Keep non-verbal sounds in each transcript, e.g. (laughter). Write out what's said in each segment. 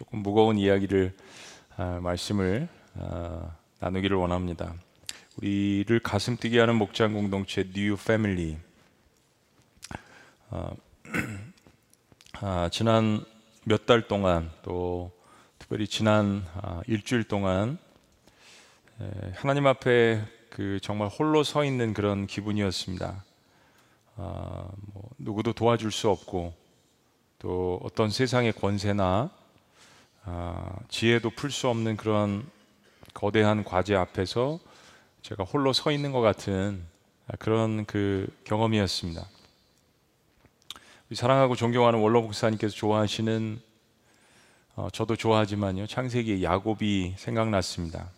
조금 무거운 이야기를 아, 말씀을 아, 나누기를 원합니다. 우리를 가슴 뛰게 하는 목장 공동체 New Family. 아, (clears throat) 아, 지난 몇 달 동안 또 특별히 지난 아, 일주일 동안 에, 하나님 앞에 그 정말 홀로 서 있는 그런 기분이었습니다. 아, 뭐 누구도 도와줄 수 없고 또 어떤 세상의 권세나 아, 지혜도 풀 수 없는 그런 거대한 과제 앞에서 제가 홀로 서 있는 것 같은 그런 그 경험이었습니다. 사랑하고 존경하는 원로 목사님께서 좋아하시는 어, 저도 좋아하지만요 창세기 야곱이 생각났습니다.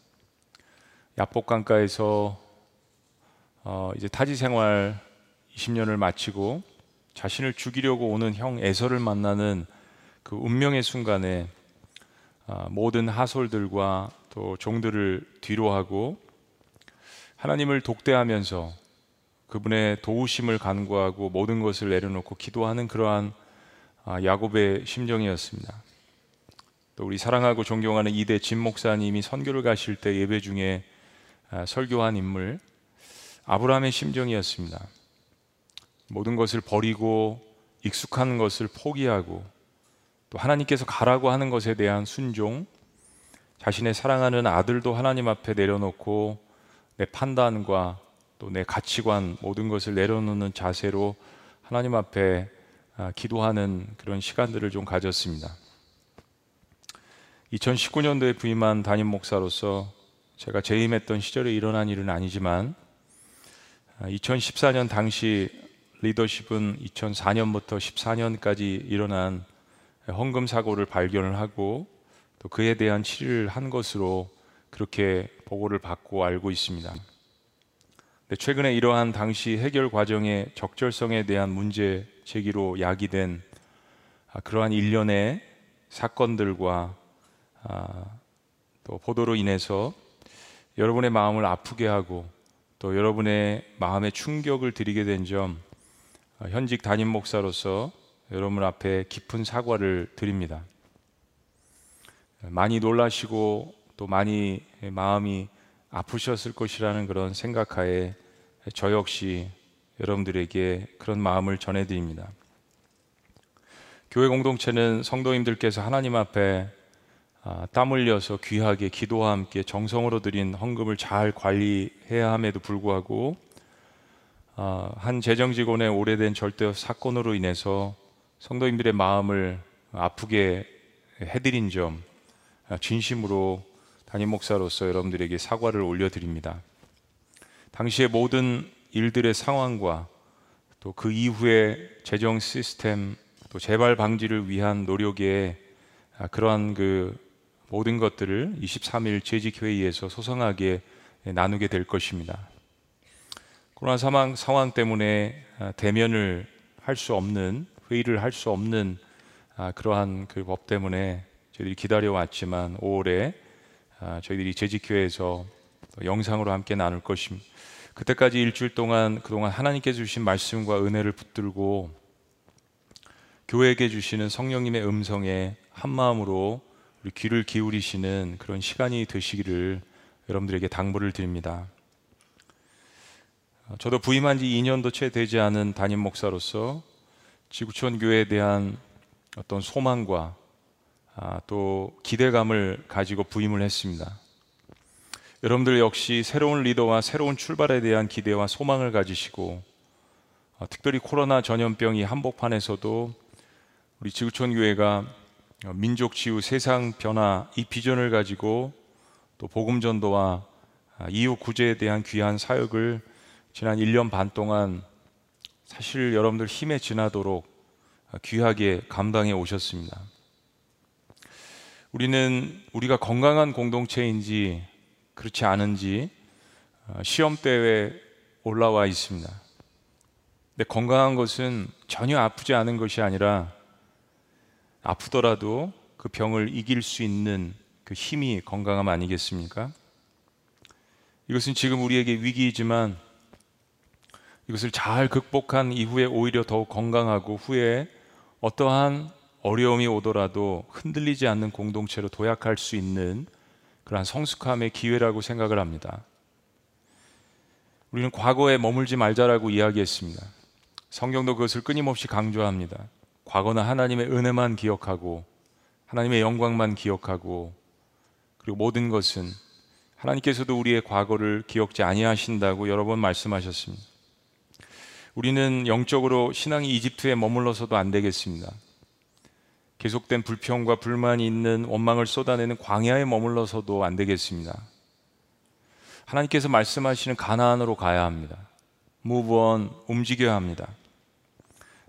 야복강가에서 어, 이제 타지 생활 20년을 마치고 자신을 죽이려고 오는 형 에서를 만나는 그 운명의 순간에 어, 모든 하솔들과 또 종들을 뒤로하고 하나님을 독대하면서 그분의 도우심을 간구하고 모든 것을 내려놓고 기도하는 그러한 아, 야곱의 심정이었습니다. 또 우리 사랑하고 존경하는 이대 진 목사님이 선교를 가실 때 예배 중에 아, 설교한 인물 아브라함의 심정이었습니다. 모든 것을 버리고 익숙한 것을 포기하고 또 하나님께서 가라고 하는 것에 대한 순종, 자신의 사랑하는 아들도 하나님 앞에 내려놓고 내 판단과 또 내 가치관 모든 것을 내려놓는 자세로 하나님 앞에 아, 기도하는 그런 시간들을 좀 가졌습니다. 2019년도에 부임한 담임 목사로서 제가 재임했던 시절에 일어난 일은 아니지만 2014년 아, 당시 리더십은 2004년부터 14년까지 일어난 헌금 사고를 발견을 하고 또 그에 대한 치료를 한 것으로 그렇게 보고를 받고 알고 있습니다. 최근에 이러한 당시 해결 과정의 적절성에 대한 문제 제기로 야기된 아, 그러한 일련의 사건들과 아, 또 보도로 인해서 여러분의 마음을 아프게 하고 또 여러분의 마음에 충격을 드리게 된점 아, 현직 담임 목사로서 여러분 앞에 깊은 사과를 드립니다. 많이 놀라시고 또 많이 마음이 아프셨을 것이라는 그런 생각하에 저 역시 여러분들에게 그런 마음을 전해드립니다. 교회 공동체는 성도님들께서 하나님 앞에 아, 땀 흘려서 귀하게 기도와 함께 정성으로 드린 헌금을 잘 관리해야 함에도 불구하고 아, 한 재정 직원의 오래된 절대 사건으로 인해서 성도님들의 마음을 아프게 해드린 점 아, 진심으로 담임 목사로서 여러분들에게 사과를 올려드립니다. 당시의 모든 일들의 상황과 또 그 이후의 재정 시스템 또 재발 방지를 위한 노력에 아, 그러한 그 모든 것들을 23일 재직 회의에서 소상하게 나누게 될 것입니다. 코로나 상황, 상황 때문에 아, 대면을 할 수 없는 회의를 할 수 없는 아, 그러한 그 법 때문에 저희들이 기다려 왔지만 5월에 저희들이 재직교회에서 영상으로 함께 나눌 것입니다. 그때까지 일주일 동안 그동안 하나님께 주신 말씀과 은혜를 붙들고 교회에게 주시는 성령님의 음성에 한 마음으로 우리 귀를 기울이시는 그런 시간이 되시기를 여러분들에게 당부를 드립니다. 저도 부임한 지 2년도 채 되지 않은 담임 목사로서 지구촌 교회에 대한 어떤 소망과 아, 또 기대감을 가지고 부임을 했습니다. 여러분들 역시 새로운 리더와 새로운 출발에 대한 기대와 소망을 가지시고 어, 특별히 코로나 전염병이 한복판에서도 우리 지구촌 교회가 어, 민족 치유 세상 변화 이 비전을 가지고 또 복음 전도와 아, 이웃 구제에 대한 귀한 사역을 지난 1년 반 동안 사실 여러분들 힘에 지나도록 아, 귀하게 감당해 오셨습니다. 우리는 우리가 건강한 공동체인지 그렇지 않은지 어, 시험대에 올라와 있습니다. 근데 건강한 것은 전혀 아프지 않은 것이 아니라 아프더라도 그 병을 이길 수 있는 그 힘이 건강함 아니겠습니까? 이것은 지금 우리에게 위기이지만 이것을 잘 극복한 이후에 오히려 더욱 건강하고 후에 어떠한 어려움이 오더라도 흔들리지 않는 공동체로 도약할 수 있는 그러한 성숙함의 기회라고 생각을 합니다. 우리는 과거에 머물지 말자라고 이야기했습니다. 성경도 그것을 끊임없이 강조합니다. 과거는 하나님의 은혜만 기억하고 하나님의 영광만 기억하고 그리고 모든 것은 하나님께서도 우리의 과거를 기억지 아니하신다고 여러 번 말씀하셨습니다. 우리는 영적으로 신앙이 이집트에 머물러서도 안 되겠습니다. 계속된 불평과 불만이 있는 원망을 쏟아내는 광야에 머물러서도 안 되겠습니다. 하나님께서 말씀하시는 가나안으로 가야 합니다. 무브원 움직여야 합니다.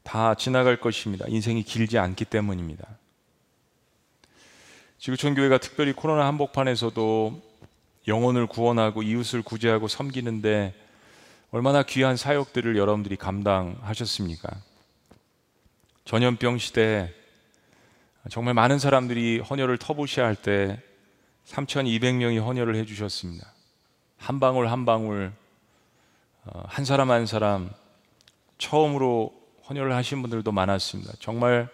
다 지나갈 것입니다. 인생이 길지 않기 때문입니다. 지구촌 교회가 특별히 코로나 한복판에서도 영혼을 구원하고 이웃을 구제하고 섬기는데 얼마나 귀한 사역들을 여러분들이 감당하셨습니까? 전염병 시대 정말 많은 사람들이 헌혈을 터부시할 때 3,200명이 헌혈을 해주셨습니다. 한 방울 한 방울 어, 한 사람 한 사람 처음으로 헌혈을 하신 분들도 많았습니다. 정말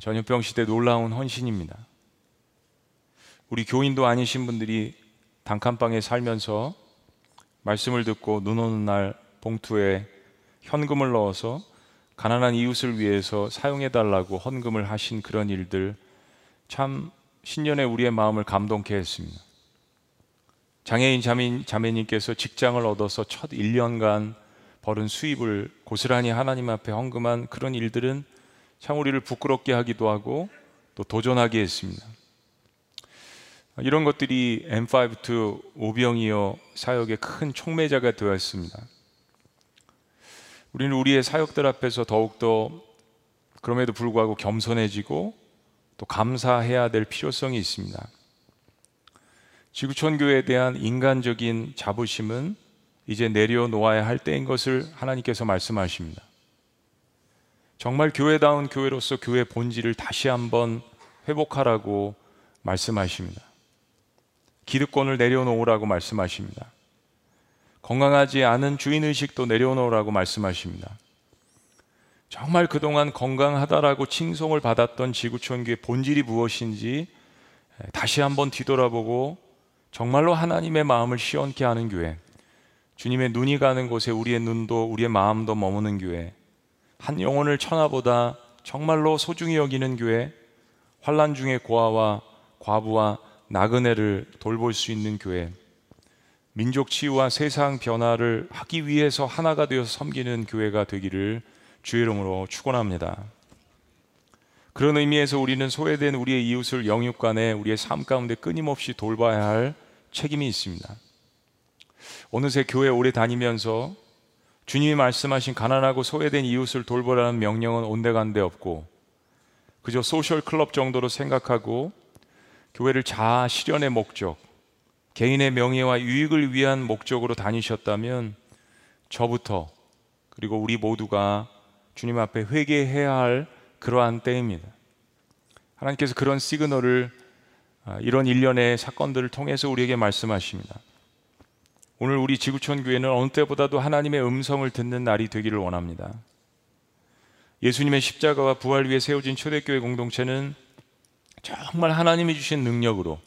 전염병 시대 놀라운 헌신입니다. 우리 교인도 아니신 분들이 단칸방에 살면서 말씀을 듣고 눈 오는 날 봉투에 현금을 넣어서 가난한 이웃을 위해서 사용해 달라고 헌금을 하신 그런 일들 참 신년에 우리의 마음을 감동케 했습니다. 장애인 자매, 자매님께서 직장을 얻어서 첫 1년간 벌은 수입을 고스란히 하나님 앞에 헌금한 그런 일들은 참 우리를 부끄럽게 하기도 하고 또 도전하게 했습니다. 이런 것들이 M5 오병이어 사역의 큰 촉매자가 되었습니다. 우리는 우리의 사역들 앞에서 더욱더 그럼에도 불구하고 겸손해지고 또 감사해야 될 필요성이 있습니다. 지구촌 교회에 대한 인간적인 자부심은 이제 내려놓아야 할 때인 것을 하나님께서 말씀하십니다. 정말 교회다운 교회로서 교회 본질을 다시 한번 회복하라고 말씀하십니다. 기득권을 내려놓으라고 말씀하십니다. 건강하지 않은 주인의식도 내려놓으라고 말씀하십니다. 정말 그동안 건강하다라고 칭송을 받았던 지구촌교의 본질이 무엇인지 다시 한번 뒤돌아보고 정말로 하나님의 마음을 시원케 하는 교회, 주님의 눈이 가는 곳에 우리의 눈도 우리의 마음도 머무는 교회, 한 영혼을 천하보다 정말로 소중히 여기는 교회, 환란 중의 고아와 과부와 나그네를 돌볼 수 있는 교회, 민족 치유와 세상 변화를 하기 위해서 하나가 되어서 섬기는 교회가 되기를 주의 이름으로 축원합니다. 그런 의미에서 우리는 소외된 우리의 이웃을 영육간에 우리의 삶 가운데 끊임없이 돌봐야 할 책임이 있습니다. 어느새 교회 오래 다니면서 주님이 말씀하신 가난하고 소외된 이웃을 돌보라는 명령은 온데간데 없고 그저 소셜 클럽 정도로 생각하고 교회를 자아 실현의 목적, 개인의 명예와 유익을 위한 목적으로 다니셨다면 저부터 그리고 우리 모두가 주님 앞에 회개해야 할 그러한 때입니다. 하나님께서 그런 시그널을 아, 이런 일련의 사건들을 통해서 우리에게 말씀하십니다. 오늘 우리 지구촌 교회는 어느 때보다도 하나님의 음성을 듣는 날이 되기를 원합니다. 예수님의 십자가와 부활 위에 세워진 초대교회 공동체는 정말 하나님이 주신 능력으로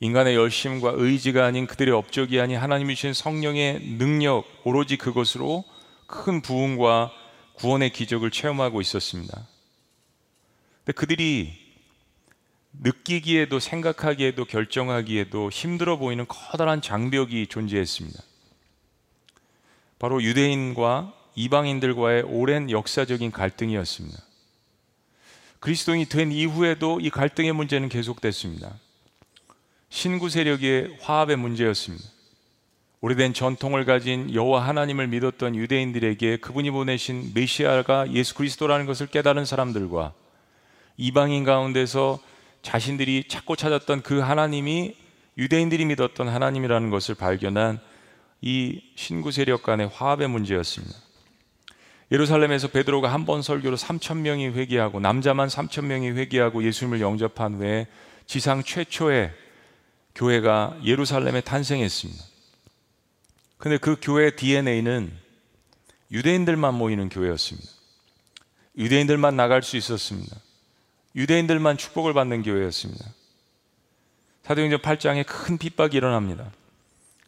인간의 열심과 의지가 아닌 그들의 업적이 아닌 하나님이 주신 성령의 능력 오로지 그것으로 큰 부흥과 구원의 기적을 체험하고 있었습니다. 근데 그들이 느끼기에도 생각하기에도 결정하기에도 힘들어 보이는 커다란 장벽이 존재했습니다. 바로 유대인과 이방인들과의 오랜 역사적인 갈등이었습니다. 그리스도인이 된 이후에도 이 갈등의 문제는 계속됐습니다. 신구 세력의 화합의 문제였습니다. 오래된 전통을 가진 여호와 하나님을 믿었던 유대인들에게 그분이 보내신 메시아가 예수 그리스도라는 것을 깨달은 사람들과 이방인 가운데서 자신들이 찾고 찾았던 그 하나님이 유대인들이 믿었던 하나님이라는 것을 발견한 이 신구 세력 간의 화합의 문제였습니다. 예루살렘에서 베드로가 한 번 설교로 3천 명이 회개하고 남자만 3천 명이 회개하고 예수님을 영접한 후에 지상 최초의 교회가 예루살렘에 탄생했습니다. 근데 그 교회 DNA는 유대인들만 모이는 교회였습니다. 유대인들만 나갈 수 있었습니다. 유대인들만 축복을 받는 교회였습니다. 사도행전 8장에 큰 핍박이 일어납니다.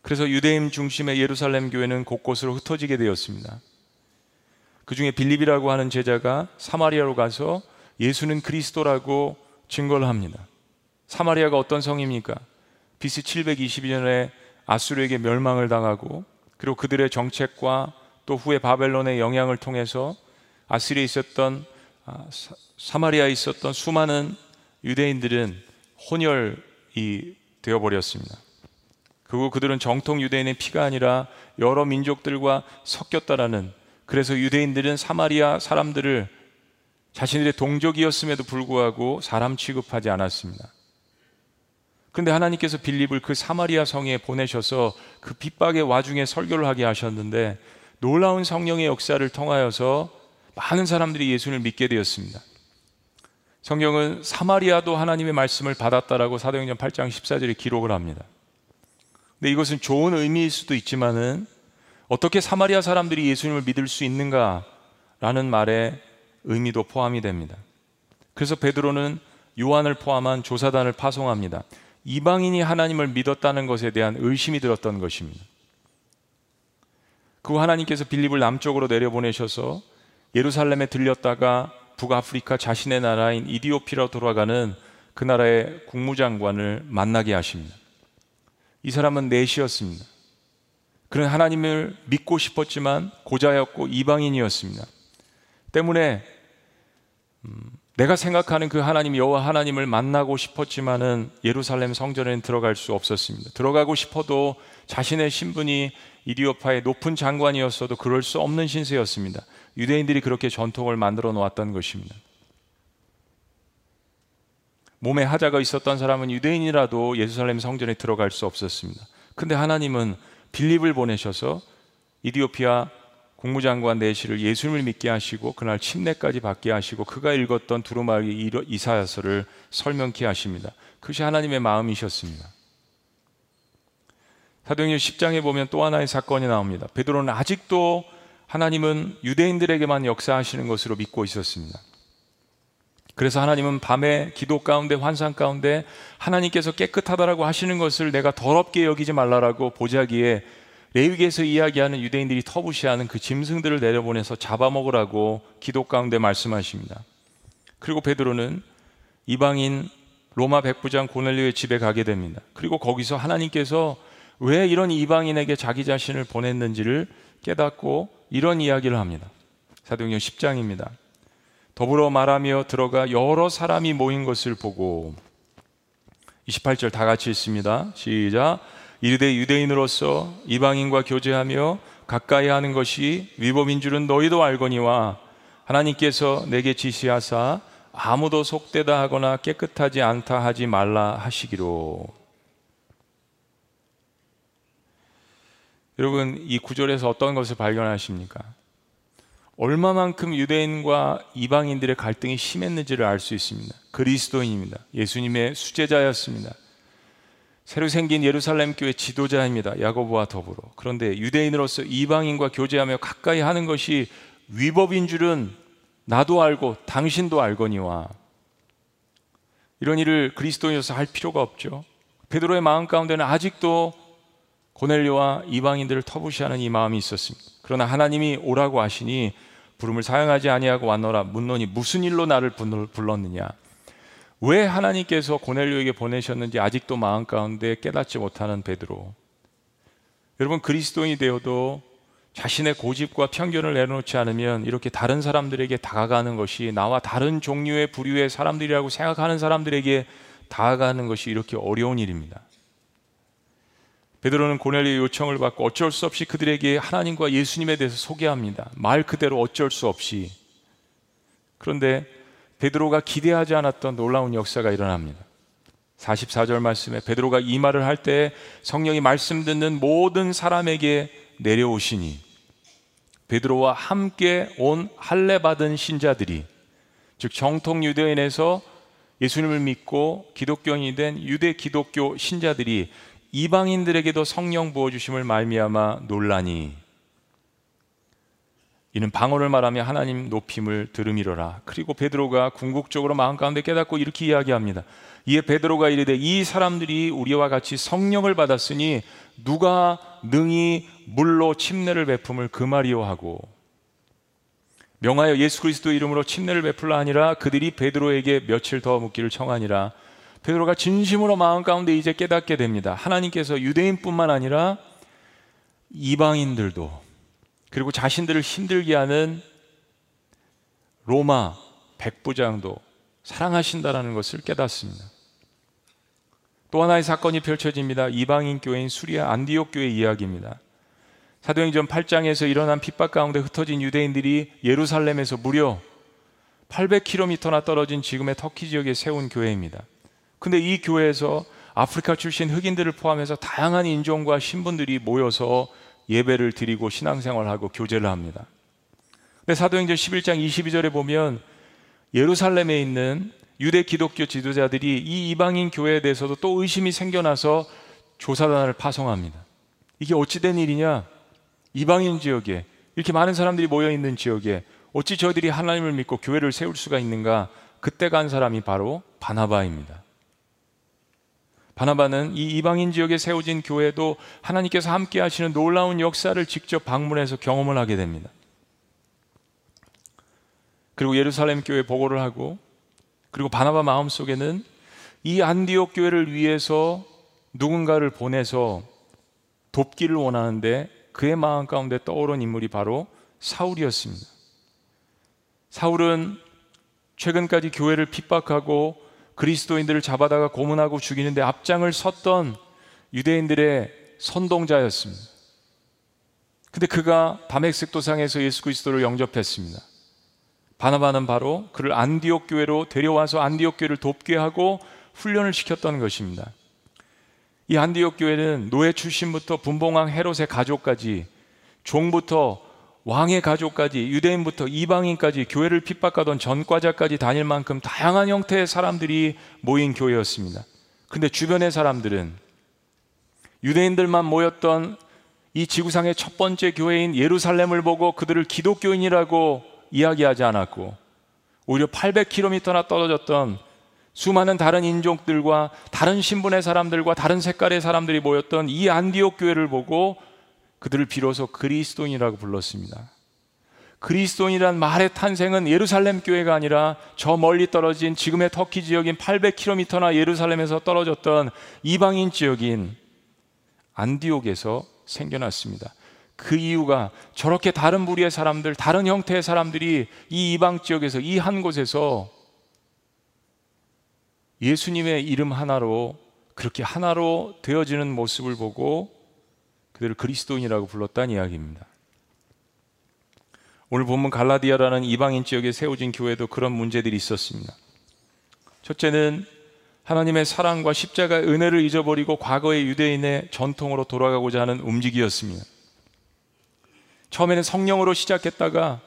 그래서 유대인 중심의 예루살렘 교회는 곳곳으로 흩어지게 되었습니다. 그 중에 빌립이라고 하는 제자가 사마리아로 가서 예수는 그리스도라고 증거를 합니다. 사마리아가 어떤 성입니까? BC 722년에 아수르에게 멸망을 당하고 그리고 그들의 정책과 또 후에 바벨론의 영향을 통해서 아스리에 있었던 아, 사마리아에 있었던 수많은 유대인들은 혼혈이 되어버렸습니다. 그리고 그들은 정통 유대인의 피가 아니라 여러 민족들과 섞였다라는 그래서 유대인들은 사마리아 사람들을 자신들의 동족이었음에도 불구하고 사람 취급하지 않았습니다. 근데 하나님께서 빌립을 그 사마리아 성에 보내셔서 그 핍박의 와중에 설교를 하게 하셨는데 놀라운 성령의 역사를 통하여서 많은 사람들이 예수를 믿게 되었습니다. 성경은 사마리아도 하나님의 말씀을 받았다라고 사도행전 8장 14절에 기록을 합니다. 근데 이것은 좋은 의미일 수도 있지만은 어떻게 사마리아 사람들이 예수님을 믿을 수 있는가라는 말에 의미도 포함이 됩니다. 그래서 베드로는 요한을 포함한 조사단을 파송합니다. 이방인이 하나님을 믿었다는 것에 대한 의심이 들었던 것입니다. 그 하나님께서 빌립을 남쪽으로 내려보내셔서 예루살렘에 들렸다가 북아프리카 자신의 나라인 이디오피로 돌아가는 그 나라의 국무장관을 만나게 하십니다. 이 사람은 넷이었습니다. 그는 하나님을 믿고 싶었지만 고자였고 이방인이었습니다. 때문에 음, 내가 생각하는 그 하나님 여호와 하나님을 만나고 싶었지만은 예루살렘 성전에는 들어갈 수 없었습니다. 들어가고 싶어도 자신의 신분이 이디오파의 높은 장관이었어도 그럴 수 없는 신세였습니다. 유대인들이 그렇게 전통을 만들어 놓았던 것입니다. 몸에 하자가 있었던 사람은 유대인이라도 예루살렘 성전에 들어갈 수 없었습니다. 근데 하나님은 빌립을 보내셔서 이디오피아 국무장관 내시를 예수님을 믿게 하시고 그날 침례까지 받게 하시고 그가 읽었던 두루마리 이사야서를 설명케 하십니다. 그것이 하나님의 마음이셨습니다. 사도행전 10장에 보면 또 하나의 사건이 나옵니다. 베드로는 아직도 하나님은 유대인들에게만 역사하시는 것으로 믿고 있었습니다. 그래서 하나님은 밤에 기도 가운데 환상 가운데 하나님께서 깨끗하다라고 하시는 것을 내가 더럽게 여기지 말라라고 보자기에 레위기에서 이야기하는 유대인들이 터부시하는 그 짐승들을 내려보내서 잡아먹으라고 기도 가운데 말씀하십니다. 그리고 베드로는 이방인 로마 백부장 고넬료의 집에 가게 됩니다. 그리고 거기서 하나님께서 왜 이런 이방인에게 자기 자신을 보냈는지를 깨닫고 이런 이야기를 합니다. 사도행전 10장입니다. 더불어 말하며 들어가 여러 사람이 모인 것을 보고 28절 다 같이 읽습니다. 시작. 이르되 유대인으로서 이방인과 교제하며 가까이 하는 것이 위법인 줄은 너희도 알거니와 하나님께서 내게 지시하사 아무도 속되다 하거나 깨끗하지 않다 하지 말라 하시기로. 여러분 이 구절에서 어떤 것을 발견하십니까? 얼마만큼 유대인과 이방인들의 갈등이 심했는지를 알 수 있습니다. 그리스도인입니다. 예수님의 수제자였습니다. 새로 생긴 예루살렘 교회 지도자입니다. 야고보와 더불어. 그런데 유대인으로서 이방인과 교제하며 가까이 하는 것이 위법인 줄은 나도 알고 당신도 알거니와 이런 일을 그리스도인으로서 할 필요가 없죠. 베드로의 마음 가운데는 아직도 고넬료와 이방인들을 터부시하는 이 마음이 있었습니다. 그러나 하나님이 오라고 하시니 부름을 사용하지 아니하고 왔노라. 묻노니 무슨 일로 나를 불렀느냐? 왜 하나님께서 고넬료에게 보내셨는지 아직도 마음 가운데 깨닫지 못하는 베드로. 여러분 그리스도인이 되어도 자신의 고집과 편견을 내놓지 않으면 이렇게 다른 사람들에게 다가가는 것이 나와 다른 종류의 부류의 사람들이라고 생각하는 사람들에게 다가가는 것이 이렇게 어려운 일입니다. 베드로는 고넬리의 요청을 받고 어쩔 수 없이 그들에게 하나님과 예수님에 대해서 소개합니다. 말 그대로 어쩔 수 없이. 그런데 베드로가 기대하지 않았던 놀라운 역사가 일어납니다. 44절 말씀에 베드로가 이 말을 할 때 성령이 말씀 듣는 모든 사람에게 내려오시니 베드로와 함께 온 할례 받은 신자들이 즉 정통 유대인에서 예수님을 믿고 기독교인이 된 유대 기독교 신자들이 이방인들에게도 성령 부어 주심을 말미암아 논란이 이는 방언을 말하며 하나님 높임을 들음이로라. 그리고 베드로가 궁극적으로 마음 가운데 깨닫고 이렇게 이야기합니다. 이에 베드로가 이르되 이 사람들이 우리와 같이 성령을 받았으니 누가 능히 물로 침례를 베품을 그 말이요 하고 명하여 예수 그리스도 이름으로 침례를 베풀라 아니라 그들이 베드로에게 며칠 더 묵기를 청하니라. 베드로가 진심으로 마음 가운데 이제 깨닫게 됩니다. 하나님께서 유대인뿐만 아니라 이방인들도 그리고 자신들을 힘들게 하는 로마 백부장도 사랑하신다라는 것을 깨닫습니다. 또 하나의 사건이 펼쳐집니다. 이방인 교회인 수리아 안디옥 교회 이야기입니다. 사도행전 8장에서 일어난 핍박 가운데 흩어진 유대인들이 예루살렘에서 무려 800km나 떨어진 지금의 터키 지역에 세운 교회입니다. 근데 이 교회에서 아프리카 출신 흑인들을 포함해서 다양한 인종과 신분들이 모여서 예배를 드리고 신앙생활하고 교제를 합니다. 근데 사도행전 11장 22절에 보면 예루살렘에 있는 유대 기독교 지도자들이 이 이방인 교회에 대해서도 또 의심이 생겨나서 조사단을 파송합니다. 이게 어찌된 일이냐? 이방인 지역에 이렇게 많은 사람들이 모여 있는 지역에 어찌 저들이 하나님을 믿고 교회를 세울 수가 있는가? 그때 간 사람이 바로 바나바입니다. 바나바는 이 이방인 지역에 세워진 교회도 하나님께서 함께 하시는 놀라운 역사를 직접 방문해서 경험을 하게 됩니다. 그리고 예루살렘 교회 보고를 하고 그리고 바나바 마음속에는 이 안디옥 교회를 위해서 누군가를 보내서 돕기를 원하는데 그의 마음 가운데 떠오른 인물이 바로 사울이었습니다. 사울은 최근까지 교회를 핍박하고 그리스도인들을 잡아다가 고문하고 죽이는데 앞장을 섰던 유대인들의 선동자였습니다. 근데 그가 다메섹 도상에서 예수 그리스도를 영접했습니다. 바나바는 바로 그를 안디옥 교회로 데려와서 안디옥 교회를 돕게 하고 훈련을 시켰던 것입니다. 이 안디옥 교회는 노예 출신부터 분봉왕 헤롯의 가족까지 종부터 왕의 가족까지 유대인부터 이방인까지 교회를 핍박하던 전과자까지 다닐 만큼 다양한 형태의 사람들이 모인 교회였습니다. 근데 주변의 사람들은 유대인들만 모였던 이 지구상의 첫 번째 교회인 예루살렘을 보고 그들을 기독교인이라고 이야기하지 않았고 오히려 800km나 떨어졌던 수많은 다른 인종들과 다른 신분의 사람들과 다른 색깔의 사람들이 모였던 이 안디옥 교회를 보고 그들을 비로소 그리스도인이라고 불렀습니다. 그리스도인이란 말의 탄생은 예루살렘 교회가 아니라 저 멀리 떨어진 지금의 터키 지역인 800km나 예루살렘에서 떨어졌던 이방인 지역인 안디옥에서 생겨났습니다. 그 이유가 저렇게 다른 무리의 사람들, 다른 형태의 사람들이 이 이방 지역에서 이 한 곳에서 예수님의 이름 하나로 그렇게 하나로 되어지는 모습을 보고 그들을 그리스도인이라고 불렀다는 이야기입니다. 오늘 본문 갈라디아라는 이방인 지역에 세워진 교회도 그런 문제들이 있었습니다. 첫째는 하나님의 사랑과 십자가의 은혜를 잊어버리고 과거의 유대인의 전통으로 돌아가고자 하는 움직이었습니다. 처음에는 성령으로 시작했다가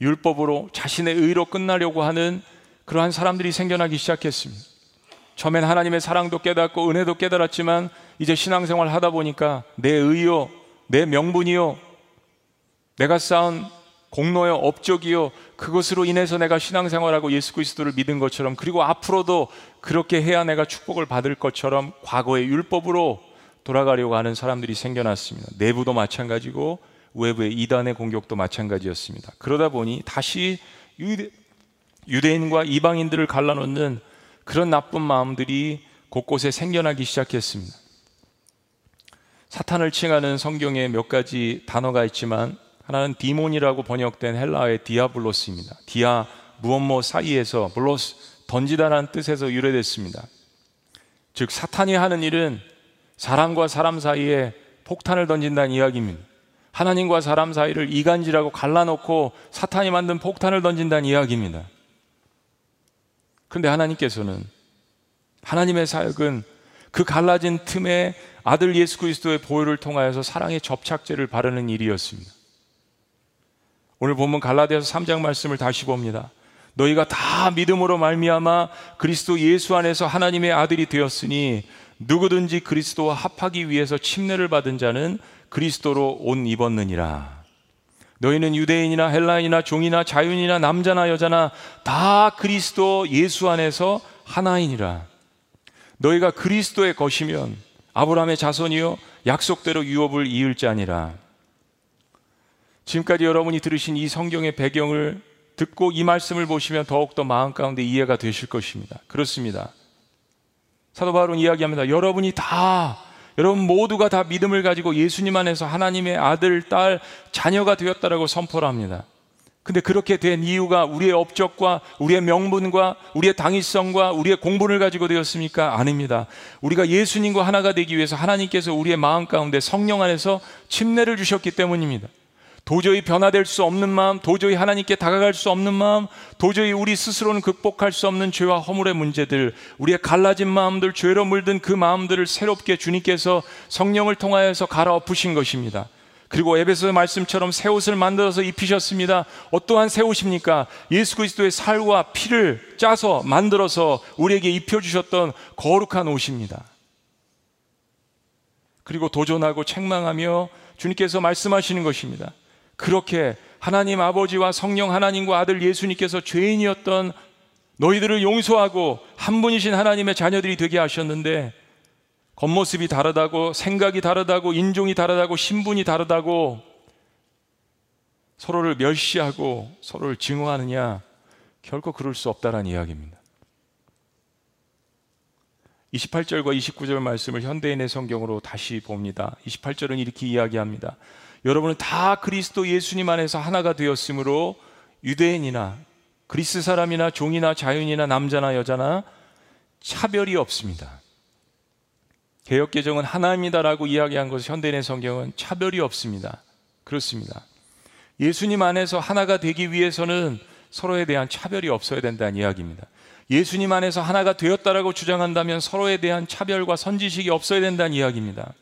율법으로 자신의 의로 끝나려고 하는 그러한 사람들이 생겨나기 시작했습니다. 처음엔 하나님의 사랑도 깨닫고 은혜도 깨달았지만 이제 신앙생활 하다 보니까 내 의요, 내 명분이요, 내가 쌓은 공로요, 업적이요, 그것으로 인해서 내가 신앙생활하고 예수 그리스도를 믿은 것처럼 그리고 앞으로도 그렇게 해야 내가 축복을 받을 것처럼 과거의 율법으로 돌아가려고 하는 사람들이 생겨났습니다. 내부도 마찬가지고 외부의 이단의 공격도 마찬가지였습니다. 그러다 보니 다시 유대, 유대인과 이방인들을 갈라놓는 그런 나쁜 마음들이 곳곳에 생겨나기 시작했습니다. 사탄을 칭하는 성경에 몇 가지 단어가 있지만 하나는 demon이라고 번역된 헬라어의 디아블로스입니다. 디아 무엇 뭐 사이에서 블로스 던지다라는 뜻에서 유래됐습니다. 즉 사탄이 하는 일은 사람과 사람 사이에 폭탄을 던진다는 이야기입니다. 하나님과 사람 사이를 이간질하고 갈라놓고 사탄이 만든 폭탄을 던진다는 이야기입니다. 그런데 하나님께서는 하나님의 사역은 그 갈라진 틈에 아들 예수 그리스도의 보혈을 통하여서 사랑의 접착제를 바르는 일이었습니다. 오늘 본문 갈라디아서 3장 말씀을 다시 봅니다. 너희가 다 믿음으로 말미암아 그리스도 예수 안에서 하나님의 아들이 되었으니 누구든지 그리스도와 합하기 위해서 침례를 받은 자는 그리스도로 옷 입었느니라. 너희는 유대인이나 헬라인이나 종이나 자윤이나 남자나 여자나 다 그리스도 예수 안에서 하나이니라. 너희가 그리스도의 것이면 아브라함의 자손이요 약속대로 유업을 이을 자니라. 지금까지 여러분이 들으신 이 성경의 배경을 듣고 이 말씀을 보시면 더욱더 마음 가운데 이해가 되실 것입니다. 그렇습니다. 사도 바울은 이야기합니다. 여러분이 다 여러분 모두가 다 믿음을 가지고 예수님 안에서 하나님의 아들, 딸, 자녀가 되었다라고 선포를 합니다. 근데 그렇게 된 이유가 우리의 업적과 우리의 명분과 우리의 당위성과 우리의 공분을 가지고 되었습니까? 아닙니다. 우리가 예수님과 하나가 되기 위해서 하나님께서 우리의 마음 가운데 성령 안에서 침례를 주셨기 때문입니다. 도저히 변화될 수 없는 마음, 도저히 하나님께 다가갈 수 없는 마음, 도저히 우리 스스로는 극복할 수 없는 죄와 허물의 문제들, 우리의 갈라진 마음들, 죄로 물든 그 마음들을 새롭게 주님께서 성령을 통하여서 갈아엎으신 것입니다. 그리고 에베소 말씀처럼 새 옷을 만들어서 입히셨습니다. 어떠한 새 옷입니까? 예수 그리스도의 살과 피를 짜서 만들어서 우리에게 입혀주셨던 거룩한 옷입니다. 그리고 도전하고 책망하며 주님께서 말씀하시는 것입니다. 그렇게 하나님 아버지와 성령 하나님과 아들 예수님께서 죄인이었던 너희들을 용서하고 한 분이신 하나님의 자녀들이 되게 하셨는데 겉모습이 다르다고 생각이 다르다고 인종이 다르다고 신분이 다르다고 서로를 멸시하고 서로를 증오하느냐 결코 그럴 수 없다라는 이야기입니다. 28절과 29절 말씀을 현대인의 성경으로 다시 봅니다. 28절은 이렇게 이야기합니다. 여러분은 다 그리스도 예수님 안에서 하나가 되었으므로 유대인이나 그리스 사람이나 종이나 자윤이나 남자나 여자나 차별이 없습니다. 개혁 개정은 하나입니다라고 이야기한 것을 현대인의 성경은 차별이 없습니다. 그렇습니다. 예수님 안에서 하나가 되기 위해서는 서로에 대한 차별이 없어야 된다는 이야기입니다. 예수님 안에서 하나가 되었다라고 주장한다면 서로에 대한 차별과 선지식이 없어야 된다는 이야기입니다.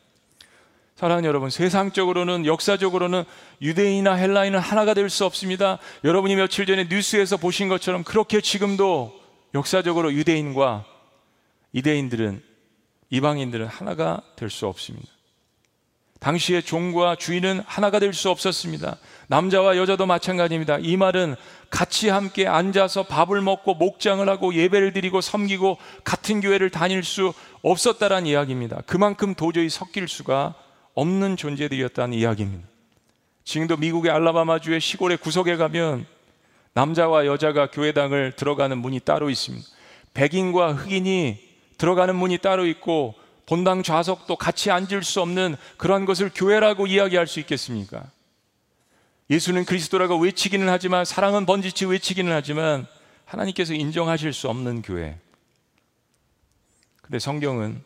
사랑하는 여러분, 세상적으로는 역사적으로는 유대인이나 헬라인은 하나가 될 수 없습니다. 여러분이 며칠 전에 뉴스에서 보신 것처럼 그렇게 지금도 역사적으로 유대인과 이대인들은 이방인들은 하나가 될 수 없습니다. 당시의 종과 주인은 하나가 될 수 없었습니다. 남자와 여자도 마찬가지입니다. 이 말은 같이 함께 앉아서 밥을 먹고 목장을 하고 예배를 드리고 섬기고 같은 교회를 다닐 수 없었다라는 이야기입니다. 그만큼 도저히 섞일 수가 없는 존재들이었다는 이야기입니다. 지금도 미국의 알라바마주의 시골의 구석에 가면 남자와 여자가 교회당을 들어가는 문이 따로 있습니다. 백인과 흑인이 들어가는 문이 따로 있고 본당 좌석도 같이 앉을 수 없는 그러한 것을 교회라고 이야기할 수 있겠습니까? 예수는 그리스도라고 외치기는 하지만 사랑은 번지치 외치기는 하지만 하나님께서 인정하실 수 없는 교회. 근데 성경은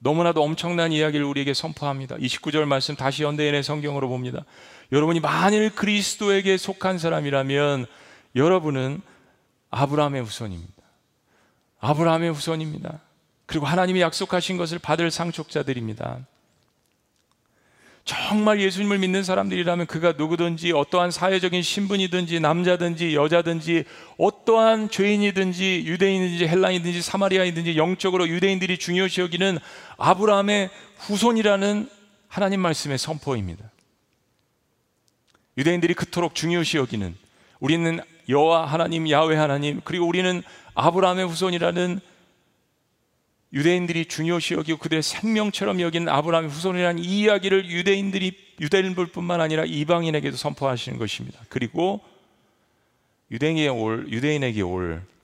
너무나도 엄청난 이야기를 우리에게 선포합니다. 29절 말씀 다시 현대인의 성경으로 봅니다. 여러분이 만일 그리스도에게 속한 사람이라면 여러분은 아브라함의 후손입니다. 아브라함의 후손입니다. 그리고 하나님이 약속하신 것을 받을 상속자들입니다. 정말 예수님을 믿는 사람들이라면 그가 누구든지 어떠한 사회적인 신분이든지 남자든지 여자든지 어떠한 죄인이든지 유대인이든지 헬라인이든지 사마리아이든지 영적으로 유대인들이 중요시 여기는 아브라함의 후손이라는 하나님 말씀의 선포입니다. 유대인들이 그토록 중요시 여기는 우리는 여호와 하나님 야훼 하나님 그리고 우리는 아브라함의 후손이라는 유대인들이 중요시 여기고 그들의 생명처럼 여긴 아브라함의 후손이라는 이 이야기를 유대인들이 유대인들뿐만 아니라 이방인에게도 선포하시는 것입니다. 그리고 유대인에게 올 유대인에게 올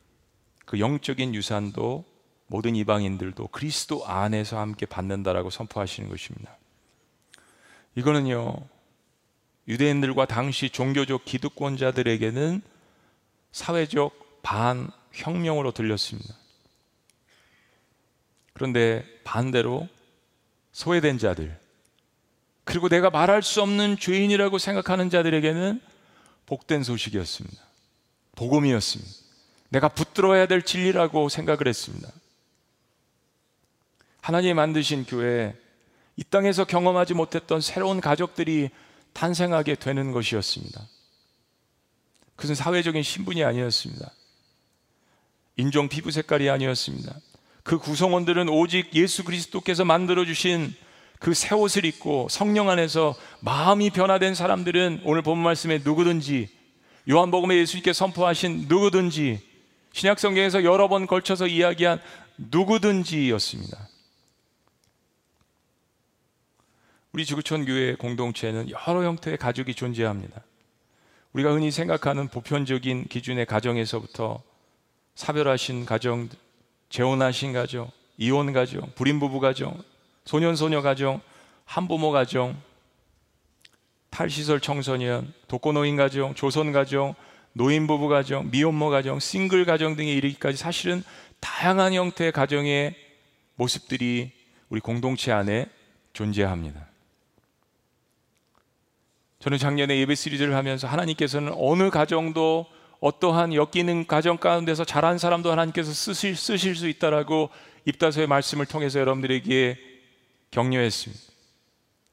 그 영적인 유산도 모든 이방인들도 그리스도 안에서 함께 받는다라고 선포하시는 것입니다. 이거는요. 유대인들과 당시 종교적 기득권자들에게는 사회적 반혁명으로 들렸습니다. 그런데 반대로 소외된 자들, 그리고 내가 말할 수 없는 죄인이라고 생각하는 자들에게는 복된 소식이었습니다. 복음이었습니다. 내가 붙들어야 될 진리라고 생각을 했습니다. 하나님이 만드신 교회, 이 땅에서 경험하지 못했던 새로운 가족들이 탄생하게 되는 것이었습니다. 그것은 사회적인 신분이 아니었습니다. 인종 피부 색깔이 아니었습니다. 그 구성원들은 오직 예수 그리스도께서 만들어 주신 그 새 옷을 입고 성령 안에서 마음이 변화된 사람들은 오늘 본 말씀에 누구든지 요한복음에 예수님께 선포하신 누구든지 신약 성경에서 여러 번 걸쳐서 이야기한 누구든지였습니다. 우리 지구촌 교회 공동체는 여러 형태의 가족이 존재합니다. 우리가 흔히 생각하는 보편적인 기준의 가정에서부터 사별하신 가정, 재혼하신 가정, 이혼 가정, 불임 부부 가정, 소년 소녀 가정, 한부모 가정, 탈시설 청소년, 독거노인 가정, 조선 가정, 노인 부부 가정, 미혼모 가정, 싱글 가정 등에 이르기까지 사실은 다양한 형태의 가정의 모습들이 우리 공동체 안에 존재합니다. 저는 작년에 예배 시리즈를 하면서 하나님께서는 어느 가정도 어떠한 엮이는 가정 가운데서 자란 사람도 하나님께서 쓰실, 쓰실 수 있다라고 입다서의 말씀을 통해서 여러분들에게 격려했습니다.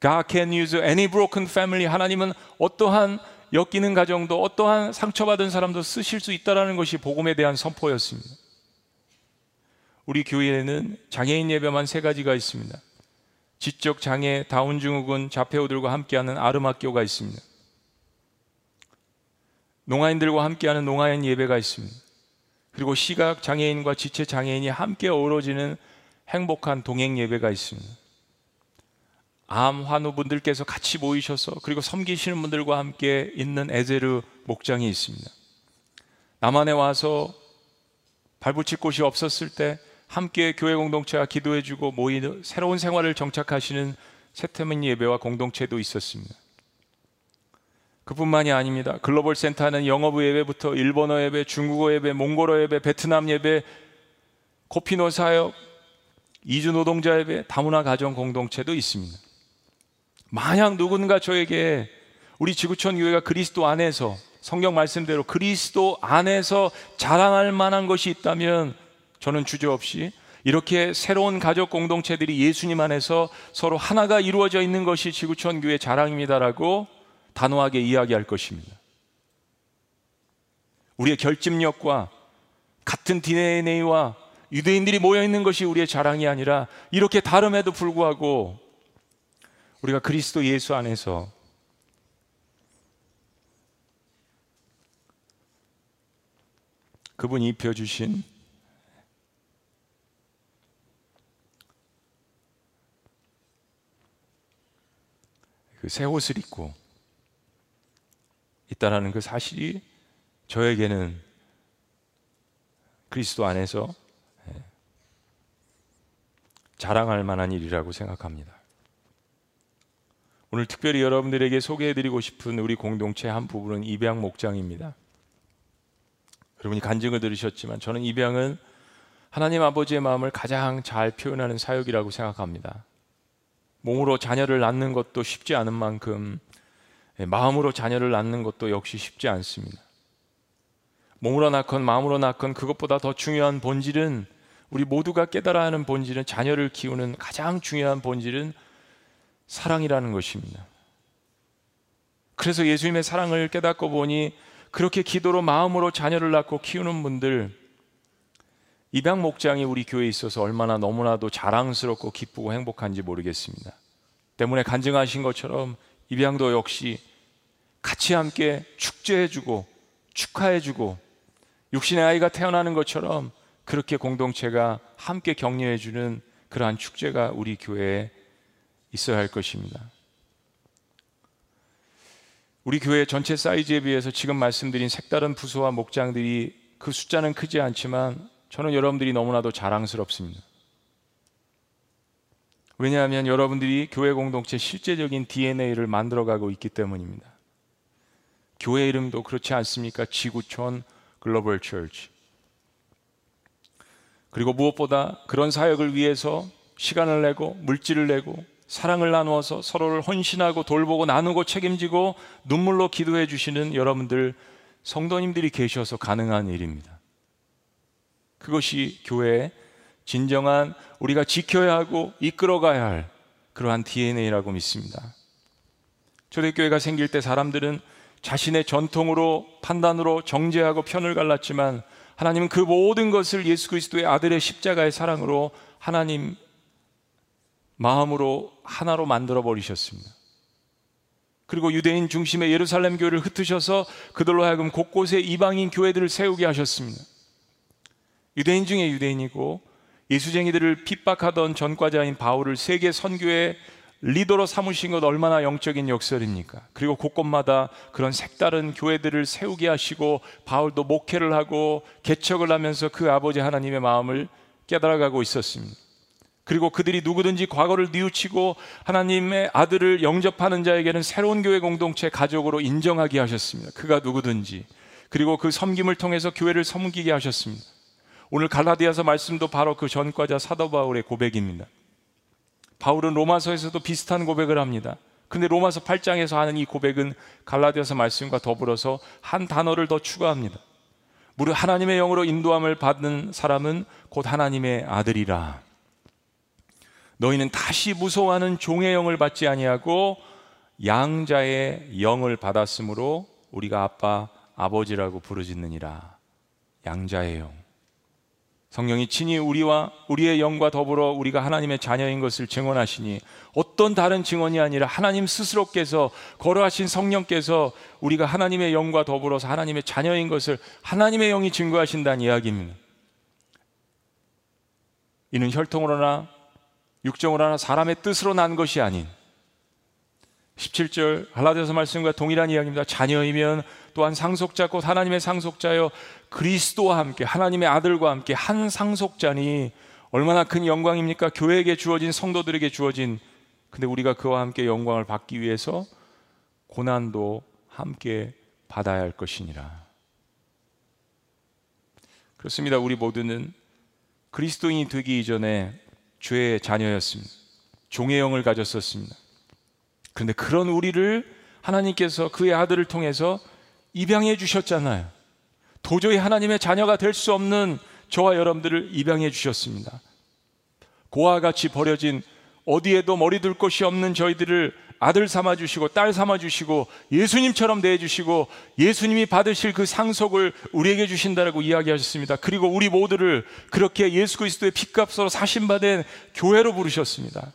God can use any broken family. 하나님은 어떠한 엮이는 가정도 어떠한 상처받은 사람도 쓰실 수 있다라는 것이 복음에 대한 선포였습니다. 우리 교회에는 장애인 예배만 세 가지가 있습니다. 지적 장애 다운 증후군 자폐우들과 함께하는 아름학교가 있습니다. 농아인들과 함께하는 농아인 예배가 있습니다. 그리고 시각 장애인과 지체 장애인이 함께 어우러지는 행복한 동행 예배가 있습니다. 암 환우분들께서 같이 모이셔서 그리고 섬기시는 분들과 함께 있는 에제르 목장이 있습니다. 남한에 와서 발붙일 곳이 없었을 때 함께 교회 공동체와 기도해주고 모이는 새로운 생활을 정착하시는 세태민 예배와 공동체도 있었습니다. 그뿐만이 아닙니다. 글로벌 센터는 영어부 예배부터 일본어 예배, 중국어 예배, 몽골어 예배, 베트남 예배, 코피노 사역, 이주 노동자 예배, 다문화 가정 공동체도 있습니다. 만약 누군가 저에게 우리 지구촌 교회가 그리스도 안에서 성경 말씀대로 그리스도 안에서 자랑할 만한 것이 있다면 저는 주저없이 이렇게 새로운 가족 공동체들이 예수님 안에서 서로 하나가 이루어져 있는 것이 지구촌 교회 자랑입니다라고 단호하게 이야기할 것입니다. 우리의 결집력과 같은 DNA와 유대인들이 모여 있는 것이 우리의 자랑이 아니라 이렇게 다름에도 불구하고 우리가 그리스도 예수 안에서 그분이 입혀주신 그 새 옷을 입고 있다라는 그 사실이 저에게는 그리스도 안에서 예, 자랑할 만한 일이라고 생각합니다. 오늘 특별히 여러분들에게 소개해드리고 싶은 우리 공동체 한 부분은 입양 목장입니다. 여러분이 간증을 들으셨지만 저는 입양은 하나님 아버지의 마음을 가장 잘 표현하는 사역이라고 생각합니다. 몸으로 자녀를 낳는 것도 쉽지 않은 만큼 예, 마음으로 자녀를 낳는 것도 역시 쉽지 않습니다. 몸으로 낳건 마음으로 낳건 그것보다 더 중요한 본질은 우리 모두가 깨달아야 하는 본질은 자녀를 키우는 가장 중요한 본질은 사랑이라는 것입니다. 그래서 예수님의 사랑을 깨닫고 보니 그렇게 기도로 마음으로 자녀를 낳고 키우는 분들 입양 목장이 우리 교회에 있어서 얼마나 너무나도 자랑스럽고 기쁘고 행복한지 모르겠습니다. 때문에 간증하신 것처럼 입양도 역시 같이 함께 축제해주고 축하해주고 육신의 아이가 태어나는 것처럼 그렇게 공동체가 함께 격려해주는 그러한 축제가 우리 교회에 있어야 할 것입니다. 우리 교회 전체 사이즈에 비해서 지금 말씀드린 색다른 부서와 목장들이 그 숫자는 크지 않지만 저는 여러분들이 너무나도 자랑스럽습니다. 왜냐하면 여러분들이 교회 공동체 실제적인 DNA를 만들어가고 있기 때문입니다. 교회 이름도 그렇지 않습니까? 지구촌 글로벌 처치. 그리고 무엇보다 그런 사역을 위해서 시간을 내고 물질을 내고 사랑을 나누어서 서로를 헌신하고 돌보고 나누고 책임지고 눈물로 기도해 주시는 여러분들 성도님들이 계셔서 가능한 일입니다. 그것이 교회의 진정한 우리가 지켜야 하고 이끌어가야 할 그러한 DNA라고 믿습니다. 초대교회가 생길 때 사람들은 자신의 전통으로 판단으로 정죄하고 편을 갈랐지만 하나님은 그 모든 것을 예수 그리스도의 아들의 십자가의 사랑으로 하나님 마음으로 하나로 만들어 버리셨습니다. 그리고 유대인 중심의 예루살렘 교회를 흩으셔서 그들로 하여금 곳곳에 이방인 교회들을 세우게 하셨습니다. 유대인 중에 유대인이고 예수쟁이들을 핍박하던 전과자인 바울을 세계 선교의 리더로 삼으신 것 얼마나 영적인 역설입니까? 그리고 곳곳마다 그런 색다른 교회들을 세우게 하시고 바울도 목회를 하고 개척을 하면서 그 아버지 하나님의 마음을 깨달아가고 있었습니다. 그리고 그들이 누구든지 과거를 뉘우치고 하나님의 아들을 영접하는 자에게는 새로운 교회 공동체 가족으로 인정하게 하셨습니다. 그가 누구든지. 그리고 그 섬김을 통해서 교회를 섬기게 하셨습니다. 오늘 갈라디아서 말씀도 바로 그 전과자 사도 바울의 고백입니다. 바울은 로마서에서도 비슷한 고백을 합니다. 근데 로마서 8장에서 하는 이 고백은 갈라디아서 말씀과 더불어서 한 단어를 더 추가합니다. 무릇 하나님의 영으로 인도함을 받는 사람은 곧 하나님의 아들이라. 너희는 다시 무서워하는 종의 영을 받지 아니하고 양자의 영을 받았으므로 우리가 아빠 아버지라고 부르짖느니라. 양자의 영. 성령이 친히 우리와 우리의 영과 더불어 우리가 하나님의 자녀인 것을 증언하시니 어떤 다른 증언이 아니라 하나님 스스로께서 걸어하신 성령께서 우리가 하나님의 영과 더불어서 하나님의 자녀인 것을 하나님의 영이 증거하신다는 이야기입니다. 이는 혈통으로나 육정으로나 사람의 뜻으로 난 것이 아닌 17절 할라디아서 말씀과 동일한 이야기입니다. 자녀이면 또한 상속자 곧 하나님의 상속자여 그리스도와 함께 하나님의 아들과 함께 한 상속자니 얼마나 큰 영광입니까? 교회에게 주어진 성도들에게 주어진 근데 우리가 그와 함께 영광을 받기 위해서 고난도 함께 받아야 할 것이니라. 그렇습니다. 우리 모두는 그리스도인이 되기 이전에 죄의 자녀였습니다. 종의 영을 가졌었습니다. 그런데 그런 우리를 하나님께서 그의 아들을 통해서 입양해 주셨잖아요. 도저히 하나님의 자녀가 될 수 없는 저와 여러분들을 입양해 주셨습니다. 고와 같이 버려진 어디에도 머리 둘 곳이 없는 저희들을 아들 삼아 주시고 딸 삼아 주시고 예수님처럼 대해 주시고 예수님이 받으실 그 상속을 우리에게 주신다라고 이야기하셨습니다. 그리고 우리 모두를 그렇게 예수 그리스도의 핏값으로 사신 받은 교회로 부르셨습니다.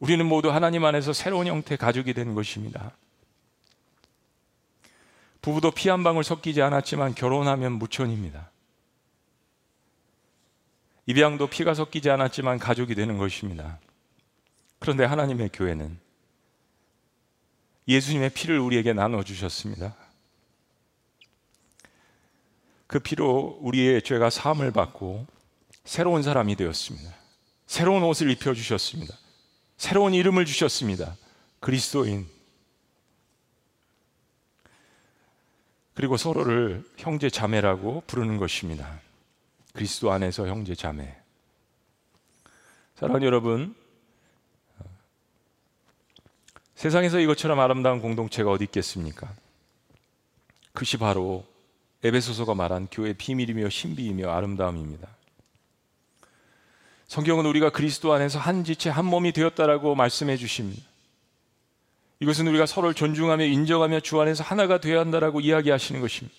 우리는 모두 하나님 안에서 새로운 형태의 가족이 된 것입니다. 부부도 피 한 방울 섞이지 않았지만 결혼하면 무천입니다. 입양도 피가 섞이지 않았지만 가족이 되는 것입니다. 그런데 하나님의 교회는 예수님의 피를 우리에게 나눠주셨습니다. 그 피로 우리의 죄가 사함을 받고 새로운 사람이 되었습니다. 새로운 옷을 입혀주셨습니다. 새로운 이름을 주셨습니다. 그리스도인. 그리고 서로를 형제 자매라고 부르는 것입니다. 그리스도 안에서 형제 자매. 사랑하는 여러분, 세상에서 이것처럼 아름다운 공동체가 어디 있겠습니까? 그것이 바로 에베소서가 말한 교회의 비밀이며 신비이며 아름다움입니다. 성경은 우리가 그리스도 안에서 한 지체 한 몸이 되었다라고 말씀해 주십니다. 이것은 우리가 서로를 존중하며 인정하며 주 안에서 하나가 되어야 한다라고 이야기하시는 것입니다.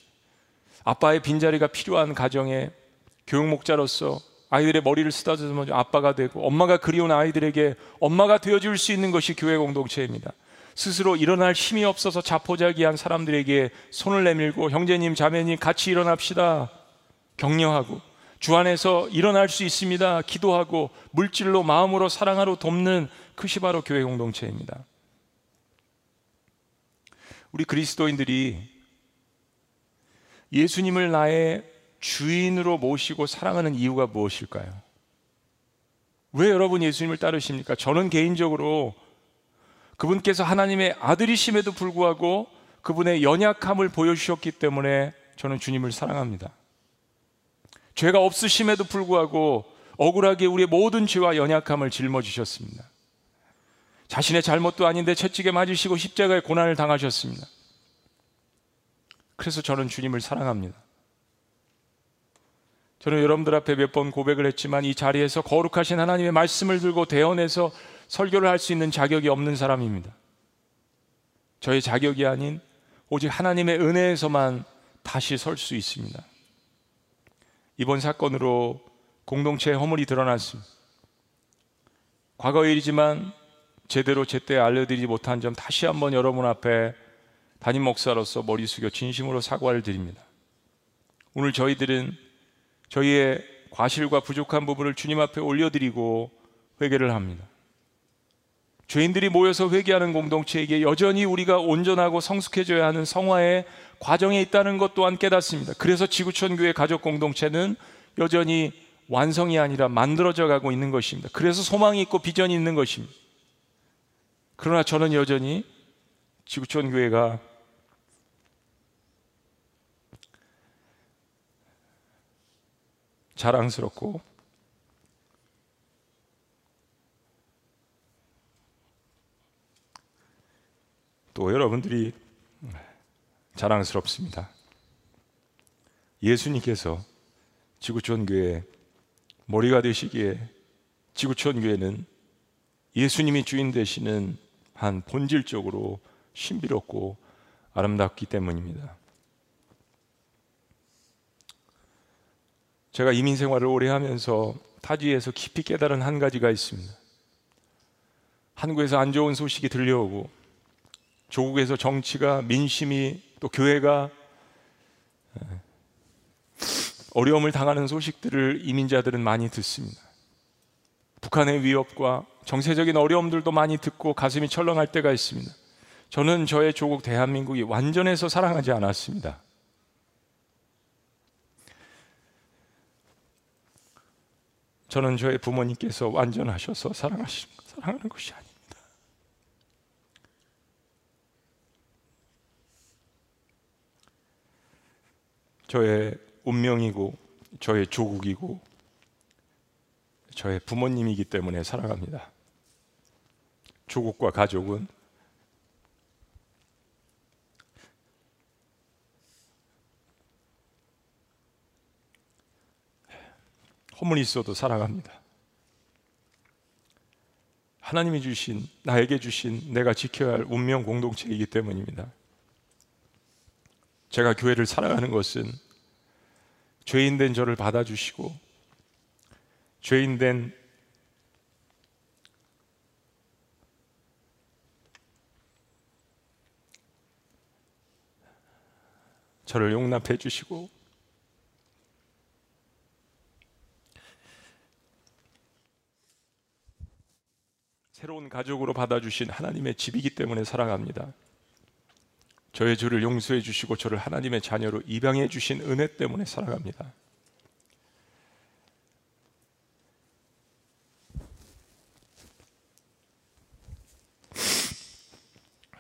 아빠의 빈자리가 필요한 가정에 교육 목자로서 아이들의 머리를 쓰다듬어 아빠가 되고 엄마가 그리운 아이들에게 엄마가 되어줄 수 있는 것이 교회 공동체입니다. 스스로 일어날 힘이 없어서 자포자기한 사람들에게 손을 내밀고 형제님 자매님 같이 일어납시다 격려하고 주 안에서 일어날 수 있습니다. 기도하고 물질로 마음으로 사랑하러 돕는 그것이 바로 교회 공동체입니다. 우리 그리스도인들이 예수님을 나의 주인으로 모시고 사랑하는 이유가 무엇일까요? 왜 여러분 예수님을 따르십니까? 저는 개인적으로 그분께서 하나님의 아들이심에도 불구하고 그분의 연약함을 보여주셨기 때문에 저는 주님을 사랑합니다. 죄가 없으심에도 불구하고 억울하게 우리의 모든 죄와 연약함을 짊어지셨습니다. 자신의 잘못도 아닌데 채찍에 맞으시고 십자가의 고난을 당하셨습니다. 그래서 저는 주님을 사랑합니다. 저는 여러분들 앞에 몇 번 고백을 했지만 이 자리에서 거룩하신 하나님의 말씀을 들고 대언해서 설교를 할 수 있는 자격이 없는 사람입니다. 저의 자격이 아닌 오직 하나님의 은혜에서만 다시 설 수 있습니다. 이번 사건으로 공동체의 허물이 드러났습니다. 과거 일이지만 제대로 제때 알려드리지 못한 점 다시 한번 여러분 앞에 담임 목사로서 머리 숙여 진심으로 사과를 드립니다. 오늘 저희들은 저희의 과실과 부족한 부분을 주님 앞에 올려드리고 회개를 합니다. 죄인들이 모여서 회개하는 공동체에게 여전히 우리가 온전하고 성숙해져야 하는 성화의 과정에 있다는 것 또한 깨닫습니다. 그래서 지구촌 교회 가족 공동체는 여전히 완성이 아니라 만들어져 가고 있는 것입니다. 그래서 소망이 있고 비전이 있는 것입니다. 그러나 저는 여전히 지구촌 교회가 자랑스럽고 또 여러분들이 자랑스럽습니다. 예수님께서 지구촌 교회 머리가 되시기에 지구촌 교회는 예수님이 주인 되시는 한 본질적으로 신비롭고 아름답기 때문입니다. 제가 이민 생활을 오래 하면서 타지에서 깊이 깨달은 한 가지가 있습니다. 한국에서 안 좋은 소식이 들려오고 조국에서 정치가 민심이 또 교회가 어려움을 당하는 소식들을 이민자들은 많이 듣습니다. 북한의 위협과 정세적인 어려움들도 많이 듣고 가슴이 철렁할 때가 있습니다. 저는 저의 조국 대한민국이 완전해서 사랑하지 않았습니다. 저는 저의 부모님께서 완전하셔서 사랑하시는 사랑하는 것이 아닙니다. 저의 운명이고 저의 조국이고 저의 부모님이기 때문에 사랑합니다. 조국과 가족은 허물이 있어도 사랑합니다. 하나님이 주신 나에게 주신 내가 지켜야 할 운명 공동체이기 때문입니다. 제가 교회를 사랑하는 것은 죄인 된 저를 받아주시고 죄인 된 저를 용납해 주시고 새로운 가족으로 받아주신 하나님의 집이기 때문에 사랑합니다. 저의 죄를 용서해 주시고 저를 하나님의 자녀로 입양해 주신 은혜 때문에 사랑합니다.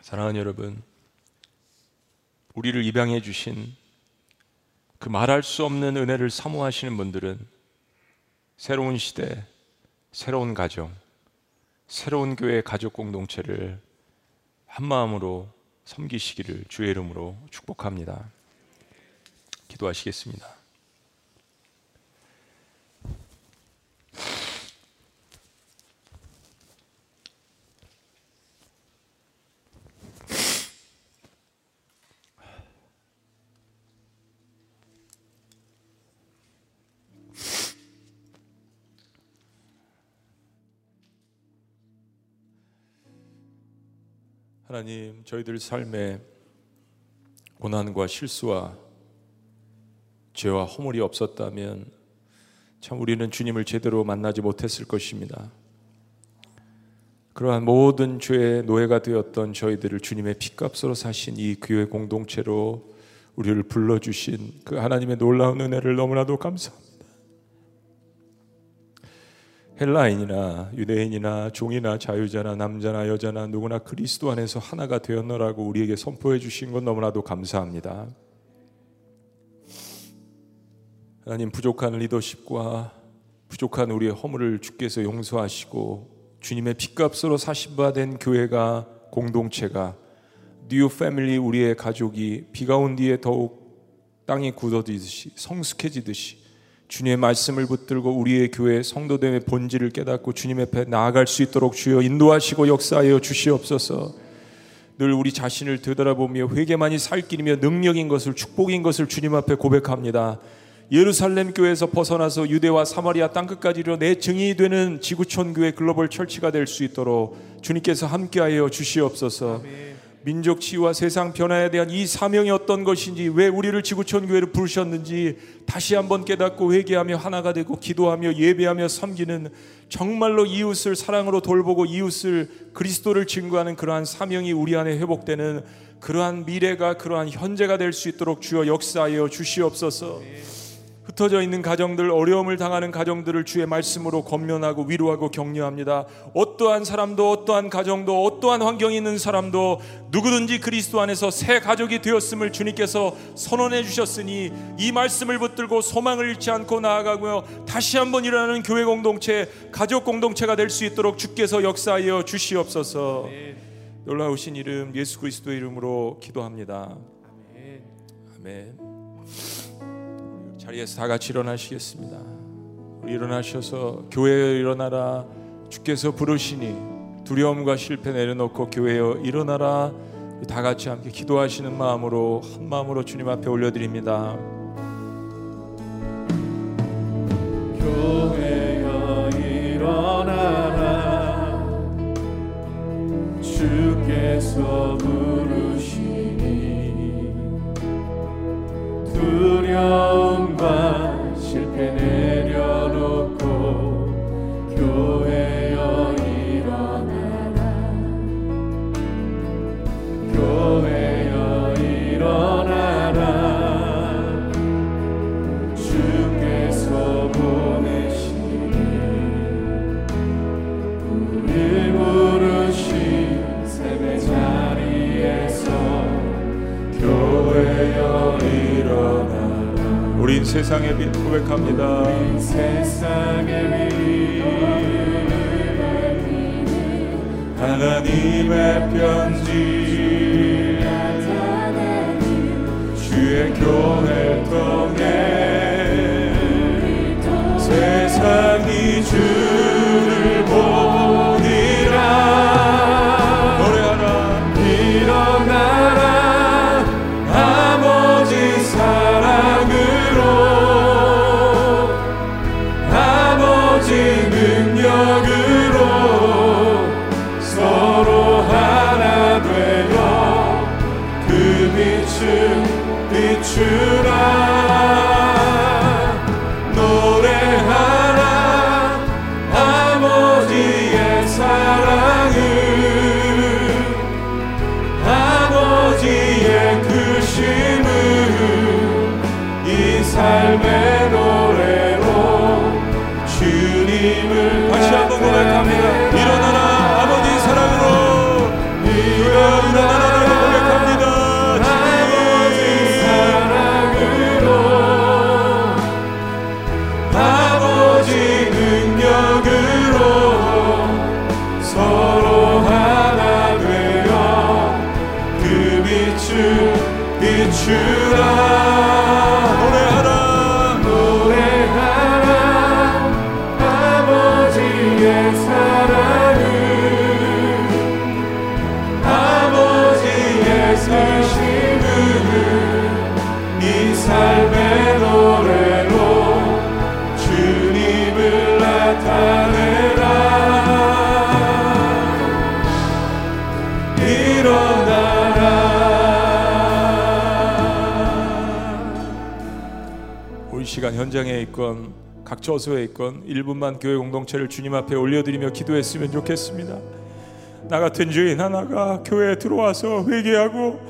사랑하는 여러분, 우리를 입양해 주신 그 말할 수 없는 은혜를 사모하시는 분들은 새로운 시대, 새로운 가정, 새로운 교회 가족 공동체를 한 마음으로 섬기시기를 주의 이름으로 축복합니다. 기도하시겠습니다. 하나님, 저희들 삶에 고난과 실수와 죄와 허물이 없었다면 참 우리는 주님을 제대로 만나지 못했을 것입니다. 그러한 모든 죄의 노예가 되었던 저희들을 주님의 피값으로 사신 이 교회 공동체로 우리를 불러주신 그 하나님의 놀라운 은혜를 너무나도 감사합니다. 헬라인이나 유대인이나 종이나 자유자나 남자나 여자나 누구나 그리스도 안에서 하나가 되었노라고 우리에게 선포해 주신 건 너무나도 감사합니다. 하나님 부족한 리더십과 부족한 우리의 허물을 주께서 용서하시고 주님의 피값으로 사신 바된 교회가 공동체가 New Family 우리의 가족이 비가 온 뒤에 더욱 땅이 굳어지듯이 성숙해지듯이 주님의 말씀을 붙들고 우리의 교회 성도됨의 본질을 깨닫고 주님 앞에 나아갈 수 있도록 주여 인도하시고 역사하여 주시옵소서. 늘 우리 자신을 되돌아보며 회개만이 살 길이며 능력인 것을 축복인 것을 주님 앞에 고백합니다. 예루살렘 교회에서 벗어나서 유대와 사마리아 땅끝까지 이르러 내 증인이 되는 지구촌 교회 글로벌 철치가 될 수 있도록 주님께서 함께하여 주시옵소서. 민족 치유와 세상 변화에 대한 이 사명이 어떤 것인지 왜 우리를 지구촌 교회를 부르셨는지 다시 한번 깨닫고 회개하며 하나가 되고 기도하며 예배하며 섬기는 정말로 이웃을 사랑으로 돌보고 이웃을 그리스도를 증거하는 그러한 사명이 우리 안에 회복되는 그러한 미래가 그러한 현재가 될 수 있도록 주여 역사하여 주시옵소서. 흩어져 있는 가정들, 어려움을 당하는 가정들을 주의 말씀으로 권면하고 위로하고 격려합니다. 어떠한 사람도, 어떠한 가정도, 어떠한 환경이 있는 사람도 누구든지 그리스도 안에서 새 가족이 되었음을 주님께서 선언해 주셨으니 이 말씀을 붙들고 소망을 잃지 않고 나아가고요. 다시 한번 일어나는 교회 공동체, 가족 공동체가 될 수 있도록 주께서 역사하여 주시옵소서. 놀라우신 이름 예수 그리스도의 이름으로 기도합니다. 아멘. 자리에서 다 같이 일어나시겠습니다. 일어나셔서 교회에 일어나라 주께서 부르시니 두려움과 실패 내려놓고 교회여 일어나라 다 같이 함께 기도하시는 마음으로 한 마음으로 주님 앞에 올려드립니다. 시간 현장에 있건 각 처소에 있건 1분만 교회 공동체를 주님 앞에 올려드리며 기도했으면 좋겠습니다. 나 같은 죄인 하나가 교회에 들어와서 회개하고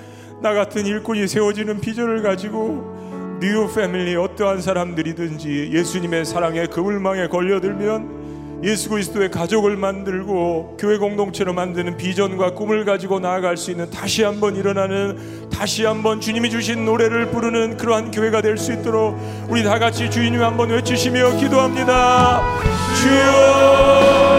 나 같은 일꾼이 세워지는 비전을 가지고 New Family 어떠한 사람들이든지 예수님의 사랑에 그물망에 걸려들면 예수 그리스도의 가족을 만들고 교회 공동체로 만드는 비전과 꿈을 가지고 나아갈 수 있는 다시 한번 일어나는 다시 한번 주님이 주신 노래를 부르는 그러한 교회가 될 수 있도록 우리 다 같이 주님 한번 외치시며 기도합니다. 주여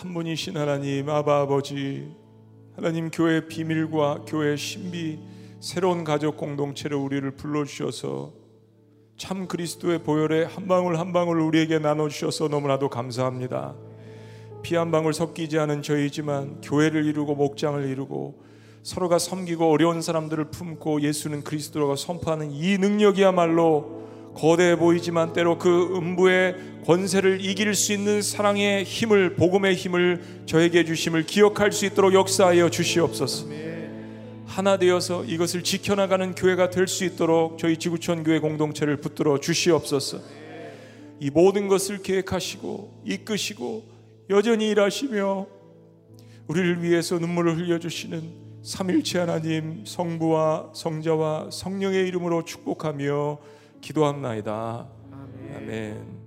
한 분이신 하나님 아바 아버지. 하나님 교회 비밀과 교회 신비 새로운 가족 공동체로 우리를 불러주셔서 참 그리스도의 보혈에 한 방울 한 방울 우리에게 나눠주셔서 너무나도 감사합니다. 피 한 방울 섞이지 않은 저희지만 교회를 이루고 목장을 이루고 서로가 섬기고 어려운 사람들을 품고 예수는 그리스도라고 선포하는 이 능력이야말로 거대해 보이지만 때로 그 음부의 권세를 이길 수 있는 사랑의 힘을 복음의 힘을 저에게 주심을 기억할 수 있도록 역사하여 주시옵소서. 하나 되어서 이것을 지켜나가는 교회가 될 수 있도록 저희 지구촌 교회 공동체를 붙들어 주시옵소서. 이 모든 것을 계획하시고 이끄시고 여전히 일하시며 우리를 위해서 눈물을 흘려 주시는 삼일체 하나님 성부와 성자와 성령의 이름으로 축복하며 기도합나이다. 아멘.